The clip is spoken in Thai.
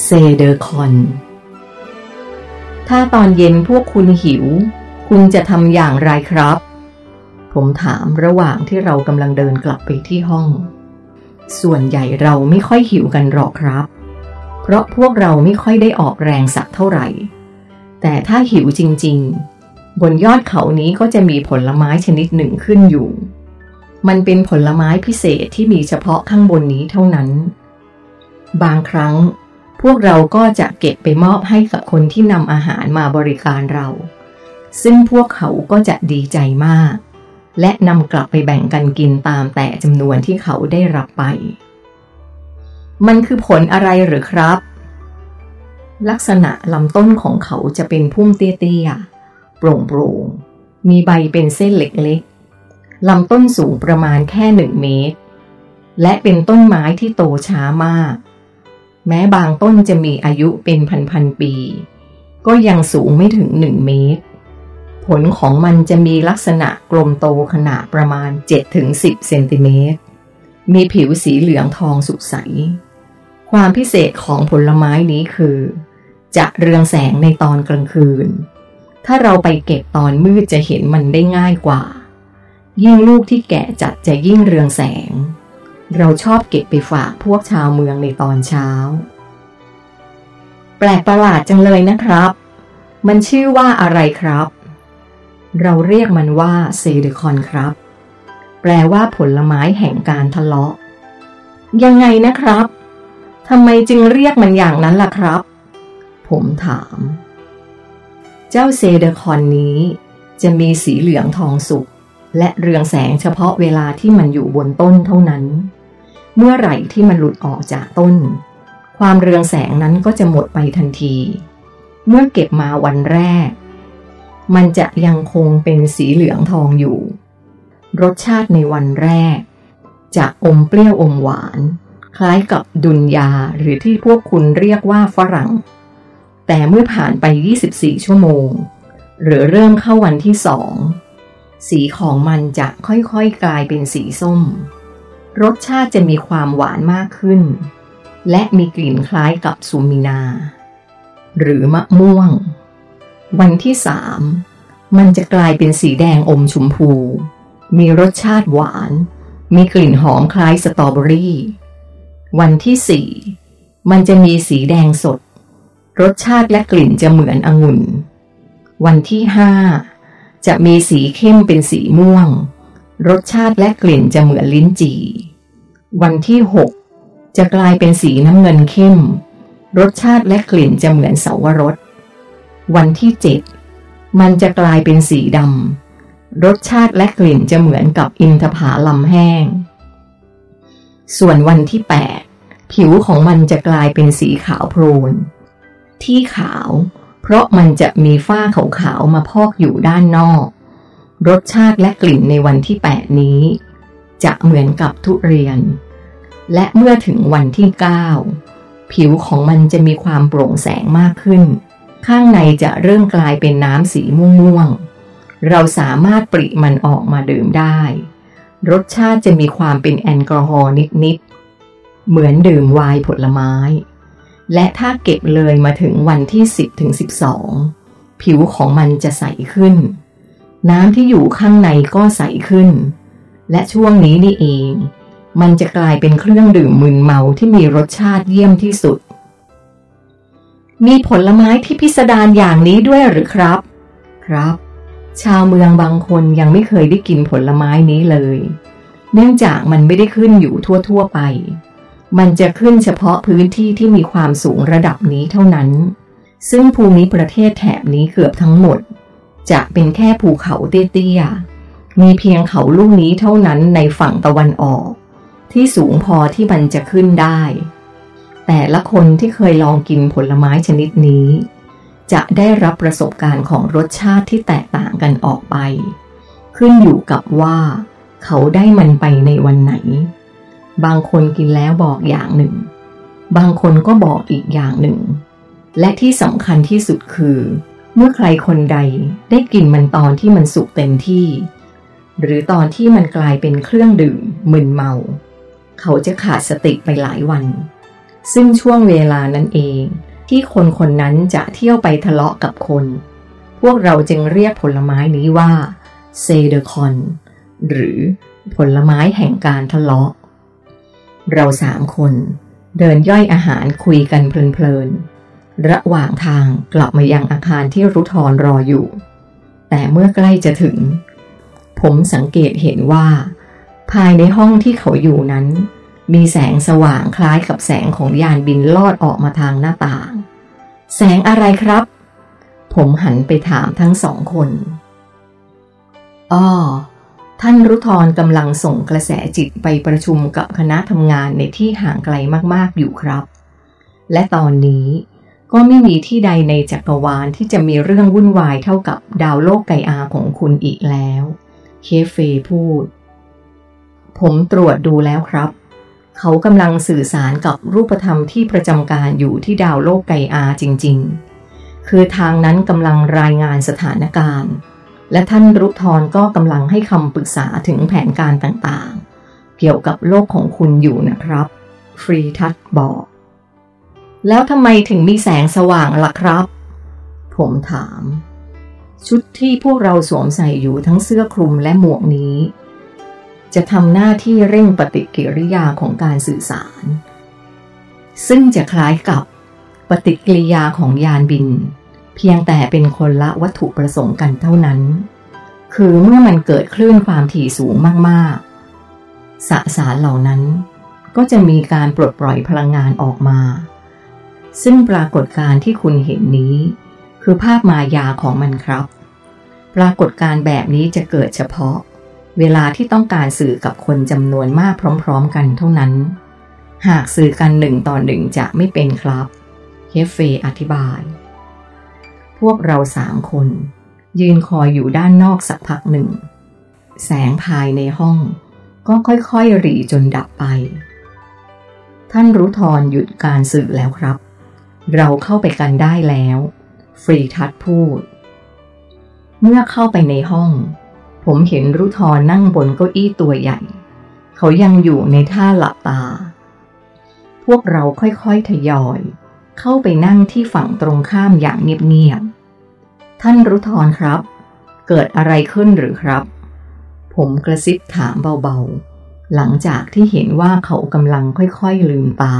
เซเดอร์คอน ถ้าตอนเย็นพวกคุณหิว คุณจะทำอย่างไรครับ ผมถามระหว่างที่เรากำลังเดินกลับไปที่ห้อง ส่วนใหญ่เราไม่ค่อยหิวกันหรอกครับ เพราะพวกเราไม่ค่อยได้ออกแรงสักเท่าไหร่ แต่ถ้าหิวจริง ๆ บนยอดเขานี้ก็จะมีผลไม้ชนิดหนึ่งขึ้นอยู่ มันเป็นผลไม้พิเศษที่มีเฉพาะข้างบนนี้เท่านั้นบางครั้ง พวกเราก็จะเก็บไปมอบให้กับคนที่นำอาหารมาบริการเรา ซึ่งพวกเขาก็จะดีใจมาก และนำกลับไปแบ่งกันกินตามแต่จำนวนที่เขาได้รับไป มันคือผลอะไรหรือครับ ลักษณะลำต้นของเขาจะเป็นพุ่มเตี้ยๆ โปร่งๆ มีใบเป็นเส้นเล็กๆ ลำต้นสูงประมาณแค่หนึ่งเมตร และเป็นต้นไม้ที่โตช้ามาก แม้บางต้นจะมีอายุเป็นพันๆปี ก็ยังสูงไม่ถึงหนึ่งเมตร ผลของมันจะมีลักษณะกลมโตขนาดประมาณ 7-10 เซนติเมตร มีผิวสีเหลืองทองสุกใส ความพิเศษของผลไม้นี้คือ จะเรืองแสงในตอนกลางคืน ถ้าเราไปเก็บตอนมืดจะเห็นมันได้ง่ายกว่า ยิ่งลูกที่แก่จัดจะยิ่งเรืองแสง เราชอบเก็บไปฝากพวกชาวเมืองในตอนเช้า แปลกประหลาดจังเลยนะครับ มันชื่อว่าอะไรครับ เราเรียกมันว่าเซเดคอนครับ แปลว่าผลไม้แห่งการทะเลาะ ยังไงนะครับทำไมจึงเรียกมันอย่างนั้นล่ะครับ ผมถาม เจ้าเซเดคอนนี้ จะมีสีเหลืองทองสุกและเรืองแสงเฉพาะเวลาที่มันอยู่บนต้นเท่านั้น เมื่อไหร่ที่มันหลุดออกจากต้น ความเรืองแสงนั้นก็จะหมดไปทันที เมื่อเก็บมาวันแรก มันจะยังคงเป็นสีเหลืองทองอยู่ รสชาติในวันแรก จะอมเปรี้ยวอมหวาน คล้ายกับดุนยาหรือที่พวกคุณเรียกว่าฝรั่ง แต่เมื่อผ่านไป 24 ชั่วโมง หรือเริ่มเข้าวันที่สองสีของมันจะค่อยๆกลายเป็นสีส้ม รสชาติจะมีความหวานมากขึ้น และมีกลิ่นคล้ายกับซูมินา หรือมะม่วง วันที่สามมันจะกลายเป็นสีแดงอมชมพู มีรสชาติหวาน มีกลิ่นหอมคล้ายสตรอเบอรี่ วันที่สี่มันจะมีสีแดงสด รสชาติและกลิ่นจะเหมือนองุ่น วันที่ห้าจะมีสีเข้มเป็นสีม่วง รสชาติและกลิ่นจะเหมือนลิ้นจี่ วันที่หกจะกลายเป็นสีน้ำเงินเข้ม รสชาติและกลิ่นจะเหมือนเสาวรส วันที่เจ็ดมันจะกลายเป็นสีดำ รสชาติและกลิ่นจะเหมือนกับอินทผลำแห้ง ส่วนวันที่แปดผิวของมันจะกลายเป็นสีขาวโพลน ที่ขาว เพราะมันจะมีฝ้าขาวๆมาพอกอยู่ด้านนอก รสชาติและกลิ่นในวันที่แปดนี้ จะเหมือนกับทุเรียน และเมื่อถึงวันที่เก้าผิวของมันจะมีความโปร่งแสงมากขึ้น ข้างในจะเริ่มกลายเป็นน้ำสีม่วงๆเราสามารถปริมันออกมาดื่มได้ รสชาติจะมีความเป็นแอลกอฮอล์นิดๆ เหมือนดื่มไวน์ผลไม้ และถ้าเก็บเลยมาถึงวันที่ 10ถึง12ผิวของมันจะใสขึ้น น้ำที่อยู่ข้างในก็ใสขึ้น และช่วงนี้นี่เอง มันจะกลายเป็นเครื่องดื่มมึนเมาที่มีรสชาติเยี่ยมที่สุด มีผลไม้ที่พิสดารอย่างนี้ด้วยหรือครับ ครับ ชาวเมืองบางคนยังไม่เคยได้กินผลไม้นี้เลย เนื่องจากมันไม่ได้ขึ้นอยู่ทั่วๆไป มันจะขึ้นเฉพาะพื้นที่ที่มีความสูงระดับนี้เท่านั้น ซึ่งภูมิประเทศแถบนี้เกือบทั้งหมด จะเป็นแค่ภูเขาเตี้ยๆ มีเพียงเขาลูกนี้เท่านั้นในฝั่งตะวันออก ที่สูงพอที่มันจะขึ้นได้ แต่ละคนที่เคยลองกินผลไม้ชนิดนี้ จะได้รับประสบการณ์ของรสชาติที่แตกต่างกันออกไป ขึ้นอยู่กับว่า เขาได้มันไปในวันไหน บางคนกินแล้วบอกอย่างหนึ่ง บางคนก็บอกอีกอย่างหนึ่ง และที่สำคัญที่สุดคือ เมื่อใครคนใดได้กินมันตอนที่มันสุกเต็มที่ หรือตอนที่มันกลายเป็นเครื่องดื่มมึนเมา เขาจะขาดสติไปหลายวัน ซึ่งช่วงเวลานั้นเองที่คนคนนั้นจะเที่ยวไปทะเลาะกับคน พวกเราจึงเรียกผลไม้นี้ว่าเซเดคอน หรือผลไม้แห่งการทะเลาะ เราสามคน เดินย่อยอาหารคุยกันเพลินๆ ระหว่างทางกลับมายังอาคารที่รุทรรออยู่ แต่เมื่อใกล้จะถึง ผมสังเกตเห็นว่า ภายในห้องที่เขาอยู่นั้น มีแสงสว่างคล้ายกับแสงของยานบินลอดออกมาทางหน้าต่าง แสงอะไรครับ ผมหันไปถามทั้งสองคนอ้อท่านรุทรกำลังส่งกระแสจิตไปประชุมกับคณะทำงานในที่ห่างไกลมากๆอยู่ครับ และตอนนี้ ก็ไม่มีที่ใดในจักรวาลที่จะมีเรื่องวุ่นวายเท่ากับดาวโลกไกอาของคุณอีกแล้ว เคเฟพูด ผมตรวจดูแล้วครับ เขากำลังสื่อสารกับรูปธรรมที่ประจำการอยู่ที่ดาวโลกไกอาจริง ๆ คือทางนั้นกำลังรายงานสถานการณ์ และท่านรุทรก็กำลังให้คำปรึกษาถึงแผนการต่างๆ เกี่ยวกับโลกของคุณอยู่นะครับ ฟรีทัตบอก แล้วทำไมถึงมีแสงสว่างล่ะครับ ผมถาม ชุดที่พวกเราสวมใส่อยู่ทั้งเสื้อคลุมและหมวกนี้ จะทำหน้าที่เร่งปฏิกิริยาของการสื่อสาร ซึ่งจะคล้ายกับปฏิกิริยาของยานบิน เพียงแต่เป็นคนละวัตถุประสงค์กันเท่านั้น คือเมื่อมันเกิดคลื่นความถี่สูงมากๆ สสารเหล่านั้นก็จะมีการปลดปล่อยพลังงานออกมา ซึ่งปรากฏการที่คุณเห็นนี้ คือภาพมายาของมันครับ ปรากฏการแบบนี้จะเกิดเฉพาะ เวลาที่ต้องการสื่อกับคนจำนวนมากพร้อมๆ กันเท่านั้น หากสื่อกันหนึ่งต่อหนึ่งจะไม่เป็นครับเฮฟเฟอธิบาย พวกเราสามคน ยืนคอยอยู่ด้านนอกสักพักหนึ่ง แสงภายในห้อง ก็ค่อยๆหรี่จนดับไป ท่านรู้ทรหยุดการสื่อแล้วครับ เราเข้าไปกันได้แล้ว ฟรีทัดพูด เมื่อเข้าไปในห้อง ผมเห็นรุทรนั่งบนเก้าอี้ตัวใหญ่ เขายังอยู่ในท่าหลับตา พวกเราค่อยๆทยอย เข้าไปนั่งที่ฝั่งตรงข้ามอย่างเงียบๆ ท่านรุทรครับ เกิดอะไรขึ้นหรือครับ ผมกระซิบถามเบาๆ หลังจากที่เห็นว่าเขากำลังค่อยๆลืมตา